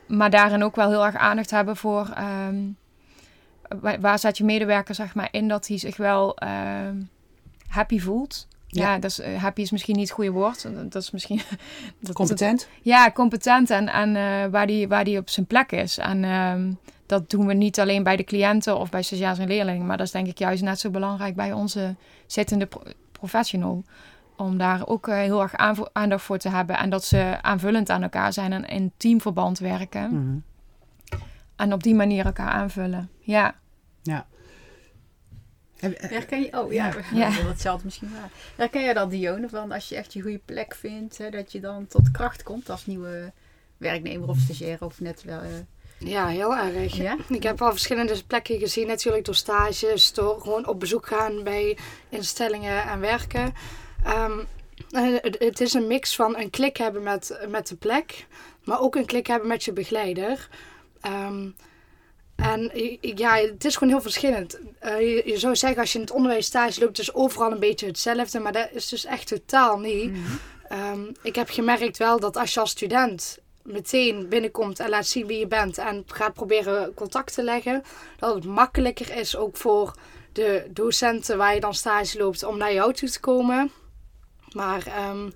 maar daarin ook wel heel erg aandacht hebben voor um, waar, waar zet je medewerker zeg maar in dat hij zich wel uh, happy voelt. Ja, ja dat is, uh, happy is misschien niet het goede woord. Dat is misschien... dat, competent? Dat, ja, competent en, en uh, waar die, waar die op zijn plek is. En um, dat doen we niet alleen bij de cliënten of bij stagiairs en leerlingen. Maar dat is denk ik juist net zo belangrijk bij onze zittende pro professional. Om daar ook eh, heel erg aanvo- aandacht voor te hebben. En dat ze aanvullend aan elkaar zijn en in teamverband werken. Mhm. En op die manier elkaar aanvullen. Ja, En, eh, Herken je, oh ja, Ja. ja. hetzelfde misschien waar. Herken jij dat, Dione, van als je echt je goede plek vindt, hè, dat je dan tot kracht komt als nieuwe werknemer of stagiair of net wel. eh, Ja, heel erg. ja? Ik heb al verschillende plekken gezien, natuurlijk door stages, door gewoon op bezoek gaan bij instellingen en werken. Ehm, en het, is een mix van een klik hebben met, met de plek, maar ook een klik hebben met je begeleider. Ehm, en ja, het is gewoon heel verschillend. Eh, je, je zou zeggen, als je in het onderwijs stage loopt, is overal een beetje hetzelfde, maar dat is dus echt totaal niet. Mhm. Ehm, ik heb gemerkt wel dat als je als student meteen binnenkomt en laat zien wie je bent en gaat proberen contact te leggen, dat het makkelijker is ook voor de docenten waar je dan stage loopt om naar jou toe te komen. Maar ehm,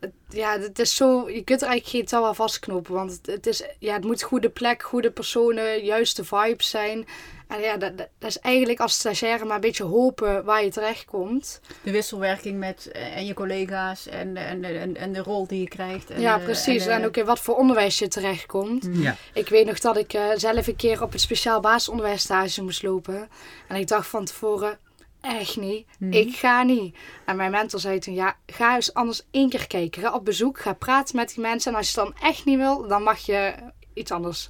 het, ja, het is zo, je kunt er eigenlijk geen touw aan vastknopen, want het, het, is, ja, het moet goede plek, goede personen, juiste vibes zijn. En ja, dat, dat is eigenlijk als stagiaire maar een beetje hopen waar je terechtkomt. De wisselwerking met eh, en je collega's en, en, en, en de rol die je krijgt. En, ja, precies. en, En, ook in wat voor onderwijs je terechtkomt. ja. Ik weet nog dat ik eh, zelf een keer op het speciaal basisonderwijsstage moest lopen. En ik dacht van tevoren, echt niet. Mhm. Ik ga niet. En mijn mentor zei toen, ja, ga eens anders één keer kijken. Ga op bezoek, ga praten met die mensen. En als je het dan echt niet wil, dan mag je iets anders.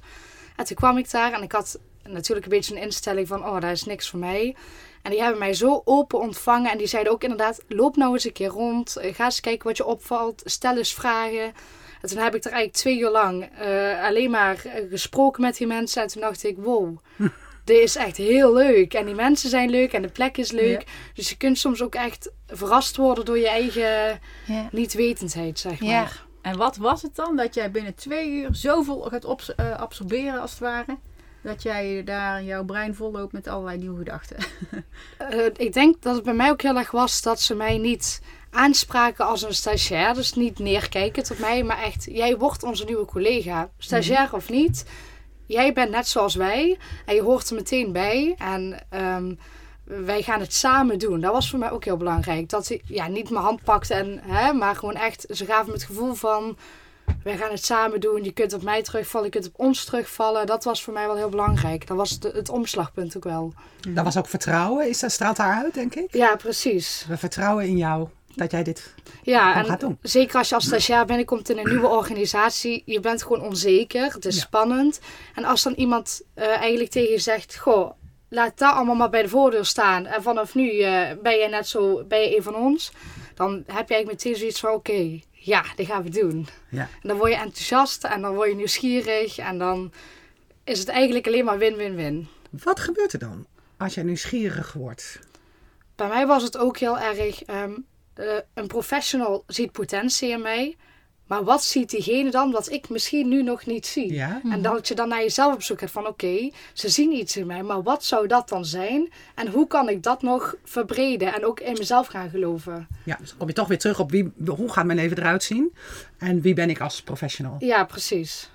En toen kwam ik daar en ik had natuurlijk een beetje een instelling van, oh, dat is niks voor mij. En die hebben mij zo open ontvangen. En die zeiden ook inderdaad, loop nou eens een keer rond. Eh, Ga eens kijken wat je opvalt. Stel eens vragen. En toen heb ik er eigenlijk twee uur lang eh, alleen maar eh, gesproken met die mensen. En toen dacht ik, wow, dit is echt heel leuk. En die mensen zijn leuk en de plek is leuk. Dus je kunt soms ook echt verrast worden door je eigen ja. niet-wetendheid, zeg maar. Ja. En wat was het dan dat jij binnen twee uur zoveel gaat eh, absorberen als het ware? Dat jij daar jouw brein vol loopt met allerlei nieuwe gedachten. Eh, ik denk dat het bij mij ook heel erg was dat ze mij niet aanspraken als een stagiair. Dus niet neerkijken tot mij, maar echt, jij wordt onze nieuwe collega. Stagiair of niet, jij bent net zoals wij en je hoort er meteen bij. En ehm, wij gaan het samen doen. Dat was voor mij ook heel belangrijk. Dat ze ja, niet mijn hand pakte, en, hè, maar gewoon echt, ze gaven me het gevoel van... Wij gaan het samen doen. Je kunt op mij terugvallen, je kunt op ons terugvallen. Dat was voor mij wel heel belangrijk. Dat was het, het omslagpunt ook wel. Dat was ook vertrouwen. Is dat straalt daaruit, denk ik? Ja, precies. We vertrouwen in jou dat jij dit Ja, en gaat doen. zeker als je als stagiair binnenkomt in een nieuwe organisatie, je bent gewoon onzeker, het is Ja. spannend. En als dan iemand eh, eigenlijk tegen je zegt, goh, laat dat allemaal maar bij de voordeur staan en vanaf nu eh, ben je net zo, ben je een van ons, dan heb je eigenlijk meteen zoiets van, oké, ja, dit gaan we doen. Ja. En dan word je enthousiast en dan word je nieuwsgierig en dan is het eigenlijk alleen maar win-win-win. Wat gebeurt er dan als jij nieuwsgierig wordt? Bij mij was het ook heel erg. ehm, eh, een professional ziet potentie in mij. Maar wat ziet diegene dan wat ik misschien nu nog niet zie? Ja? En dat je dan naar jezelf op zoek gaat van oké, ze zien iets in mij, maar wat zou dat dan zijn? En hoe kan ik dat nog verbreden en ook in mezelf gaan geloven? ja, dus dan kom je toch weer terug op wie, hoe gaat mijn leven eruit zien? En wie ben ik als professional? Ja, precies.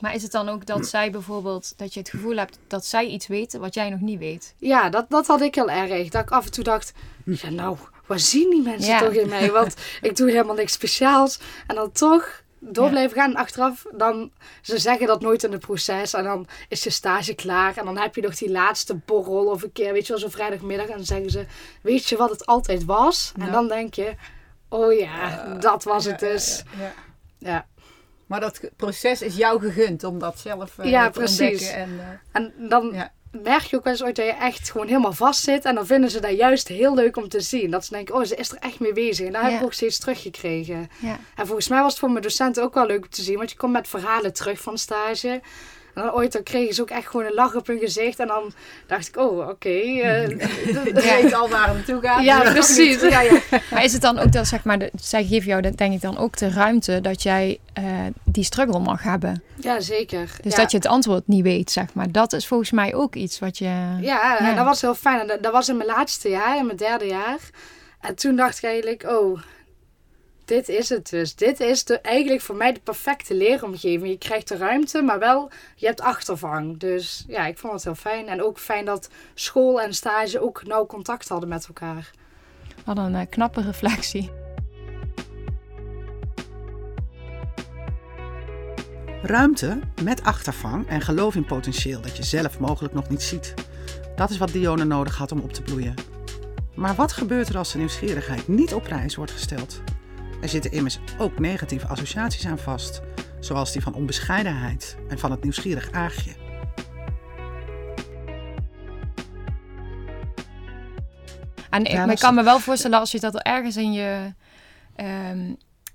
Maar is het dan ook dat zij bijvoorbeeld, dat je het gevoel hebt dat zij iets weten wat jij nog niet weet? Ja, dat, dat had ik heel erg. Dat ik af en toe dacht, ja nou, waar zien die mensen Ja. toch in mij? Want ik doe helemaal niks speciaals. En dan toch door Ja. blijven gaan. En achteraf, dan, ze zeggen dat nooit in het proces. En dan is je stage klaar. En dan heb je nog die laatste borrel of een keer, weet je wel, zo'n vrijdagmiddag. En dan zeggen ze, weet je wat het altijd was? En dan denk je, oh ja, dat was het dus. Ja, ja. Ja. Maar dat proces is jou gegund om dat zelf eh, Ja, te precies. ontdekken. En, eh, En dan Ja. merk je ook wel eens ooit dat je echt gewoon helemaal vast zit. En dan vinden ze dat juist heel leuk om te zien. Dat ze denken, oh, ze is er echt mee bezig. En dat heb ik ook steeds teruggekregen. Ja. En volgens mij was het voor mijn docenten ook wel leuk om te zien. Want je komt met verhalen terug van stage. En dan ooit dan kregen ze ook echt gewoon een lach op hun gezicht. En dan dacht ik, oh, oké. eh, je weet al waar het naartoe gaat. Ja, precies. Ja, ja. Maar is het dan ook dat, zeg maar, de, zij geven jou, denk ik dan ook de ruimte dat jij eh, die struggle mag hebben. ja, zeker. Dus ja. dat je het antwoord niet weet, zeg maar. Dat is volgens mij ook iets wat je... Ja, en dat was heel fijn. En dat, dat was in mijn laatste jaar, in mijn derde jaar. En toen dacht ik eigenlijk, oh, dit is het dus. Dit is de, eigenlijk voor mij de perfecte leeromgeving. Je krijgt de ruimte, maar wel, je hebt achtervang. Dus ja, ik vond het heel fijn. En ook fijn dat school en stage ook nauw contact hadden met elkaar. Wat een eh, knappe reflectie. Ruimte met achtervang en geloof in potentieel dat je zelf mogelijk nog niet ziet. Dat is wat Dione nodig had om op te bloeien. Maar wat gebeurt er als de nieuwsgierigheid niet op prijs wordt gesteld? Er zitten immers ook negatieve associaties aan vast, zoals die van onbescheidenheid en van het nieuwsgierig aagje. En ik, maar ik kan me wel voorstellen als je dat ergens in je, ehm,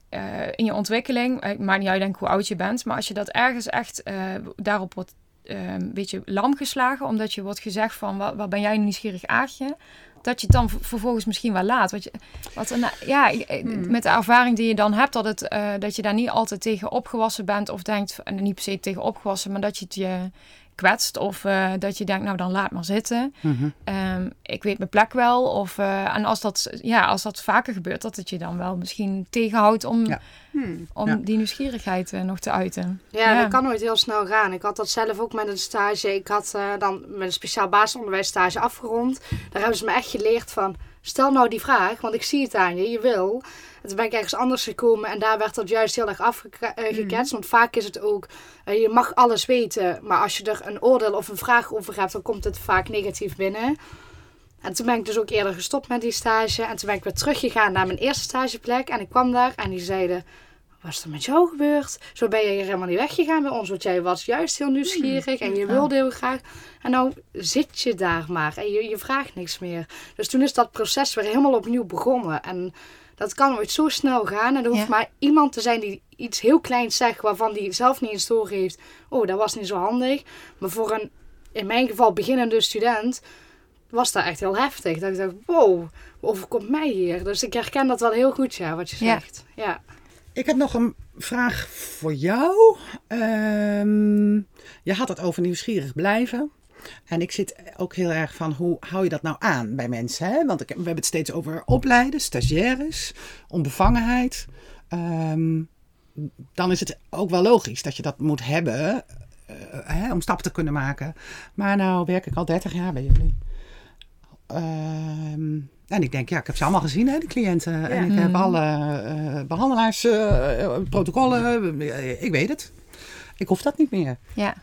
eh, in je ontwikkeling, ik maakt niet uit denk ik hoe oud je bent, maar als je dat ergens echt eh, daarop wordt ehm, een beetje lam geslagen, omdat je wordt gezegd van wat, wat ben jij een nieuwsgierig aagje, dat je het dan vervolgens misschien wel laat. Wat je, wat ja, Hmm. met de ervaring die je dan hebt, dat, het, eh, dat je daar niet altijd tegen opgewassen bent of denkt, en niet per se tegen opgewassen, maar dat je het je kwetst of eh, dat je denkt, nou dan laat maar zitten. Ehm, ik weet mijn plek wel. Of, eh, en als dat, ja, als dat vaker gebeurt, dat het je dan wel misschien tegenhoudt om, Ja. Hmm. om Ja. die nieuwsgierigheid eh, nog te uiten. Ja, Ja. dat kan nooit heel snel gaan. Ik had dat zelf ook met een stage. Ik had eh, dan met een speciaal basisonderwijs stage afgerond. Daar hebben ze me echt geleerd van... Stel nou die vraag, want ik zie het aan je, je wil. En toen ben ik ergens anders gekomen en daar werd dat juist heel erg afgeketst. Want vaak is het ook, eh, je mag alles weten. Maar als je er een oordeel of een vraag over hebt, dan komt het vaak negatief binnen. En toen ben ik dus ook eerder gestopt met die stage. En toen ben ik weer teruggegaan naar mijn eerste stageplek. En ik kwam daar en die zeiden... Wat is er met jou gebeurd? Zo ben je hier helemaal niet weggegaan bij ons. Want jij was juist heel nieuwsgierig en je wilde heel graag. En nou zit je daar maar en je, je vraagt niks meer. Dus toen is dat proces weer helemaal opnieuw begonnen. En dat kan ooit zo snel gaan. En er hoeft Ja. maar iemand te zijn die iets heel kleins zegt... waarvan die zelf niet eens door heeft... oh, dat was niet zo handig. Maar voor een, in mijn geval, beginnende student... was dat echt heel heftig. Dat ik dacht, wow, wat overkomt mij hier? Dus ik herken dat wel heel goed, ja, wat je zegt. Ja. Ik heb nog een vraag voor jou. Ehm, je had het over nieuwsgierig blijven. En ik zit ook heel erg van hoe hou je dat nou aan bij mensen? Hè? Want ik, we hebben het steeds over opleiden, stagiaires, onbevangenheid. Ehm, dan is het ook wel logisch dat je dat moet hebben eh, hè, om stappen te kunnen maken. Maar nou werk ik al 30 jaar bij jullie. Ehm, en ik denk, ja, ik heb ze allemaal gezien, hè, die cliënten. En ik heb Mhm. alle eh, behandelaars, eh, eh, protocollen, eh, ik weet het. Ik hoef dat niet meer. Ja,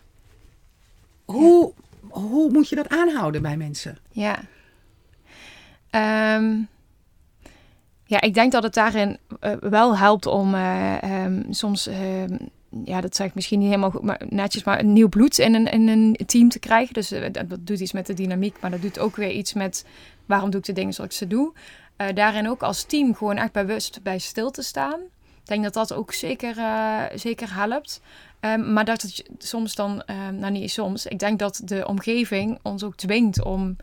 Hoe, hoe moet je dat aanhouden bij mensen? ja. Ehm, ja, ik denk dat het daarin eh, wel helpt om eh, ehm, soms, ehm, ja, dat zeg ik misschien niet helemaal goed, maar netjes, maar een nieuw bloed in een, in een team te krijgen. Dus eh, dat, doet iets met de dynamiek, maar dat doet ook weer iets met waarom doe ik de dingen zoals ik ze doe. Daarin ook als team gewoon echt bewust bij stil te staan. Ik denk dat dat ook zeker, zeker helpt. Ehm, maar dat het soms dan, ehm, nou niet soms, ik denk dat de omgeving ons ook dwingt om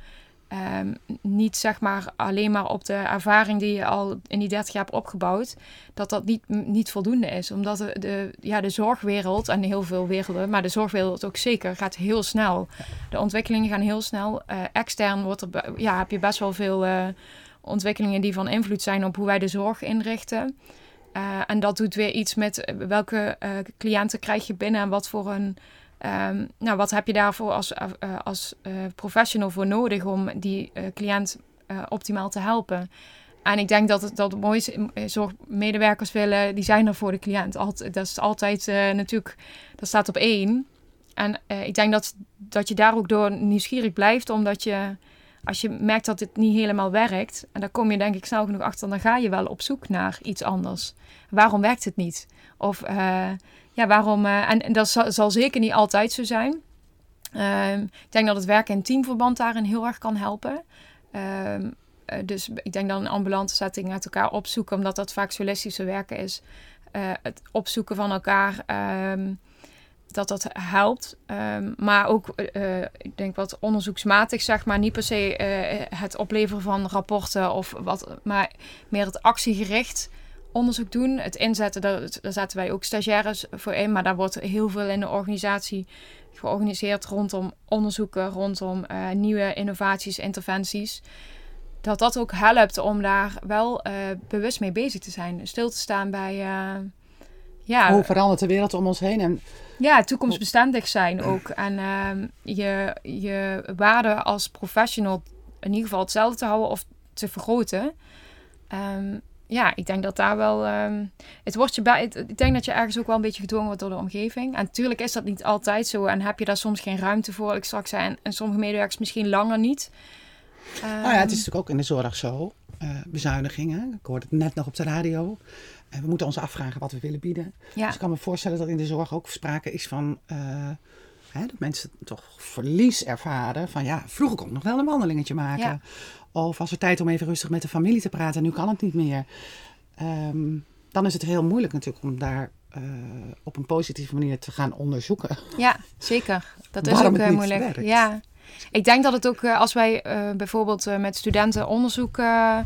ehm, niet zeg maar alleen maar op de ervaring die je al in die 30 jaar hebt opgebouwd, dat dat niet, niet voldoende is. Omdat de, ja, de zorgwereld, en heel veel werelden, maar de zorgwereld ook zeker, gaat heel snel. De ontwikkelingen gaan heel snel. Eh, extern wordt er, ja, heb je best wel veel eh, ontwikkelingen die van invloed zijn op hoe wij de zorg inrichten. Eh, en dat doet weer iets met eh, welke eh, cliënten krijg je binnen en wat voor een. ehm, nou, wat heb je daarvoor als, als professional voor nodig om die cliënt optimaal te helpen? En ik denk dat het, dat het mooiste zorgmedewerkers willen, die zijn er voor de cliënt. Alt, dat is altijd natuurlijk, dat staat op één. En ik denk dat, dat je daar ook door nieuwsgierig blijft, omdat je, als je merkt dat het niet helemaal werkt, en daar kom je denk ik snel genoeg achter, dan ga je wel op zoek naar iets anders. Waarom werkt het niet? Of eh, ja, waarom, eh, en, dat zal, zal zeker niet altijd zo zijn. Ehm, ik denk dat het werken in teamverband daarin heel erg kan helpen. Ehm, eh, dus ik denk dan een ambulante setting uit elkaar opzoeken, omdat dat vaak solistische werken is. Het opzoeken van elkaar, ehm, dat dat helpt. Ehm, maar ook, eh, eh, ik denk wat onderzoeksmatig, zeg maar, niet per se eh, het opleveren van rapporten of wat, maar meer het actiegericht onderzoek doen. Het inzetten, daar, daar zetten wij ook stagiaires voor in, maar daar wordt heel veel in de organisatie georganiseerd rondom onderzoeken, rondom nieuwe innovaties, interventies. Dat dat ook helpt om daar wel bewust mee bezig te zijn. Stil te staan bij ja, Hoe verandert de wereld om ons heen? En ja, toekomstbestendig zijn ook. En uh, je, je waarde als professional in ieder geval hetzelfde te houden of te vergroten. Um, ja, ik denk dat daar wel. ehm, het wordt je bij. het- ik denk dat je ergens ook wel een beetje gedwongen wordt door de omgeving. En natuurlijk is dat niet altijd zo. En heb je daar soms geen ruimte voor. Ik straks zei. En, en sommige medewerkers misschien langer niet. Nou ja, het is natuurlijk ook in de zorg zo. eh, bezuinigingen. Ik hoorde het net nog op de radio. En we moeten ons afvragen wat we willen bieden. ja, Dus ik kan me voorstellen dat in de zorg ook sprake is van... eh, hè, dat mensen toch verlies ervaren. Van ja, vroeger kon ik nog wel een wandelingetje maken. Ja. Of was er tijd om even rustig met de familie te praten. Nu kan het niet meer. Ehm, dan is het heel moeilijk natuurlijk om daar... eh, op een positieve manier te gaan onderzoeken. ja, zeker. Dat is ook eh, niet moeilijk. werkt. Ja. Ik denk dat het ook eh, als wij eh, bijvoorbeeld eh, met studenten onderzoek eh, eh,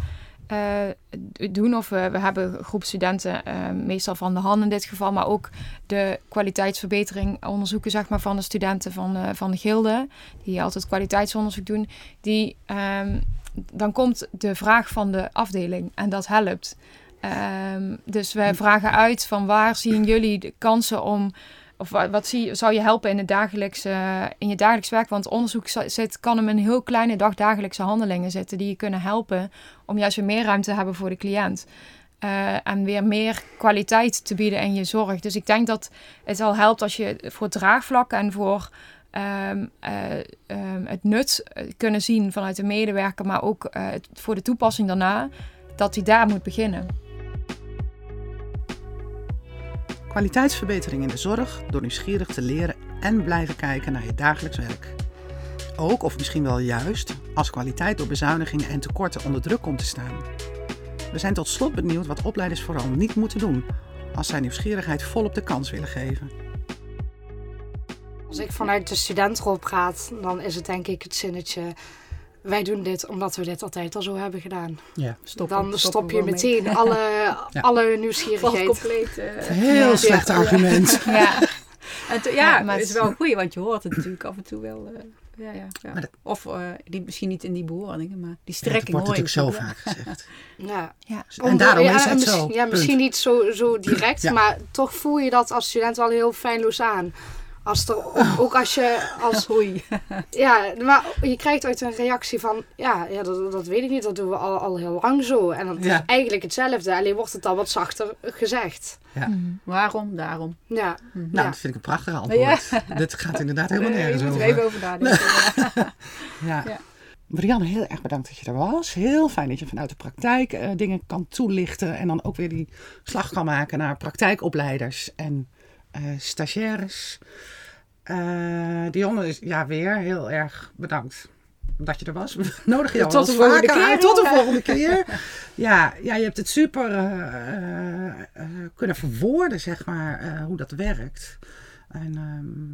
doen, of we, we hebben een groep studenten, eh, meestal van de hand in dit geval, maar ook de kwaliteitsverbetering onderzoeken zeg maar, van de studenten van, de- van de gilde, die altijd kwaliteitsonderzoek doen, die, ehm, dan komt de vraag van de afdeling en dat helpt. Ehm, dus we vragen uit van waar zien jullie de kansen om of wa- wat zie, zou je helpen in, het in je dagelijks werk? Want onderzoek zit, kan hem in heel kleine dagdagelijkse handelingen zitten die je kunnen helpen om juist weer meer ruimte te hebben voor de cliënt. Eh, en weer meer kwaliteit te bieden in je zorg. Dus ik denk dat het al helpt als je voor draagvlak en voor ehm, eh, ehm, het nut eh, kunnen zien vanuit de medewerker, maar ook voor de toepassing daarna, dat hij daar moet beginnen. Kwaliteitsverbetering in de zorg door nieuwsgierig te leren en blijven kijken naar je dagelijks werk. Ook, of misschien wel juist, als kwaliteit door bezuinigingen en tekorten onder druk komt te staan. We zijn tot slot benieuwd wat opleiders vooral niet moeten doen als zij nieuwsgierigheid volop de kans willen geven. Als ik vanuit de studentrol praat, dan is het denk ik het zinnetje... Wij doen dit omdat we dit altijd al zo hebben gedaan. Ja. Stop, dan stop je meteen alle, alle nieuwsgierigheid. compleet. eh, Heel ja. slecht Ja. argument. Ja, En to- ja, Ja, maar het is wel een goeie, want je hoort het natuurlijk af en toe wel. eh, ja, ja, ja. Maar dat- Of eh, die, misschien niet in die bewoordingen, maar die Ja, dat strekking wordt hoor je natuurlijk zo vaak gezegd. Ja. ja. En daarom ja, is het zo. Ja, Punt. misschien niet zo, zo direct, Ja. maar toch voel je dat als student wel heel feilloos aan. Als er, ook, als je als wel. Oei. Ja, maar je krijgt ooit een reactie van, ja, ja dat, dat weet ik niet, dat doen we al, al heel lang zo. En dat Ja. is eigenlijk hetzelfde, alleen wordt het dan wat zachter gezegd. Mhm. Waarom? Daarom. Ja, Mhm. Nou, Ja. dat vind ik een prachtig antwoord. Dit gaat inderdaad helemaal nergens je moet er over. even over nadenken. ja. Ja. Ja. Marianne, heel erg bedankt dat je er was. Heel fijn dat je vanuit de praktijk eh, dingen kan toelichten. En dan ook weer die slag kan maken naar praktijkopleiders en stagiaires. Eh Dionne, is ja, weer heel erg bedankt dat je er was. We nodigen jou Tot de volgende vaker keer. Tot de volgende keer. Ja, ja, je hebt het super eh, eh, eh, kunnen verwoorden, zeg maar, eh, hoe dat werkt. En ehm,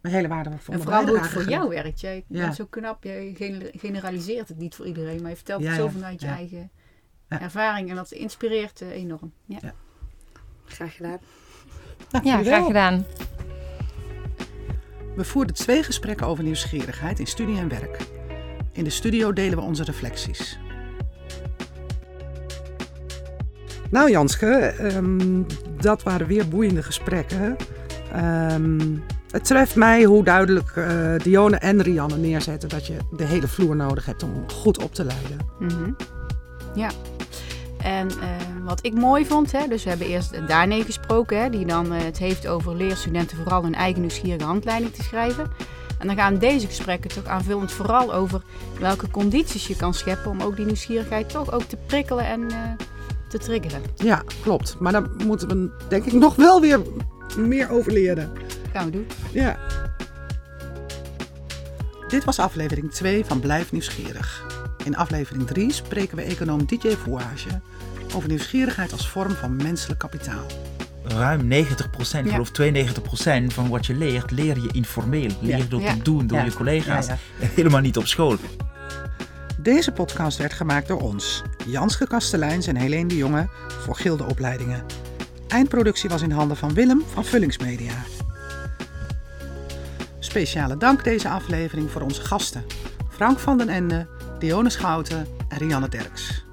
een hele waardevolle En vooral hoe het voor jou werkt. Jij Ja. bent zo knap. Je gener- generaliseert het niet voor iedereen, maar je vertelt Ja, het zo ja, vanuit je eigen Ja. ervaring. En dat inspireert eh, enorm. Ja. graag gedaan. Ja graag gedaan. We voerden twee gesprekken over nieuwsgierigheid in studie en werk. In de studio delen we onze reflecties. Nou Janske, ehm, dat waren weer boeiende gesprekken. Ehm, het treft mij hoe duidelijk eh Dione en Rianne neerzetten dat je de hele vloer nodig hebt om goed op te leiden. Mhm. Ja. En eh, wat ik mooi vond, hè, dus we hebben eerst Dane gesproken, hè, die dan eh, het heeft over leerstudenten vooral hun eigen nieuwsgierige handleiding te schrijven. En dan gaan deze gesprekken toch aanvullend vooral over welke condities je kan scheppen om ook die nieuwsgierigheid toch ook te prikkelen en eh, te triggeren. Ja, klopt. Maar daar moeten we denk ik nog wel weer meer over leren. Gaan we doen. Ja. Dit was aflevering 2 van Blijf Nieuwsgierig. In aflevering 3 spreken we econoom DJ Fouage over nieuwsgierigheid als vorm van menselijk kapitaal. ruim 90%, Ja. geloof 92% van wat je leert, leer je informeel. Leer je door Ja. te doen, door Ja. je collega's. Ja, Helemaal niet op school. Deze podcast werd gemaakt door ons, Janske Kastelijns en Helene de Jonge voor Gildeopleidingen. Eindproductie was in handen van Willem van Vullingsmedia. Speciale dank deze aflevering voor onze gasten. Frank van den Ende, Dione Schouten en Rianne Derks.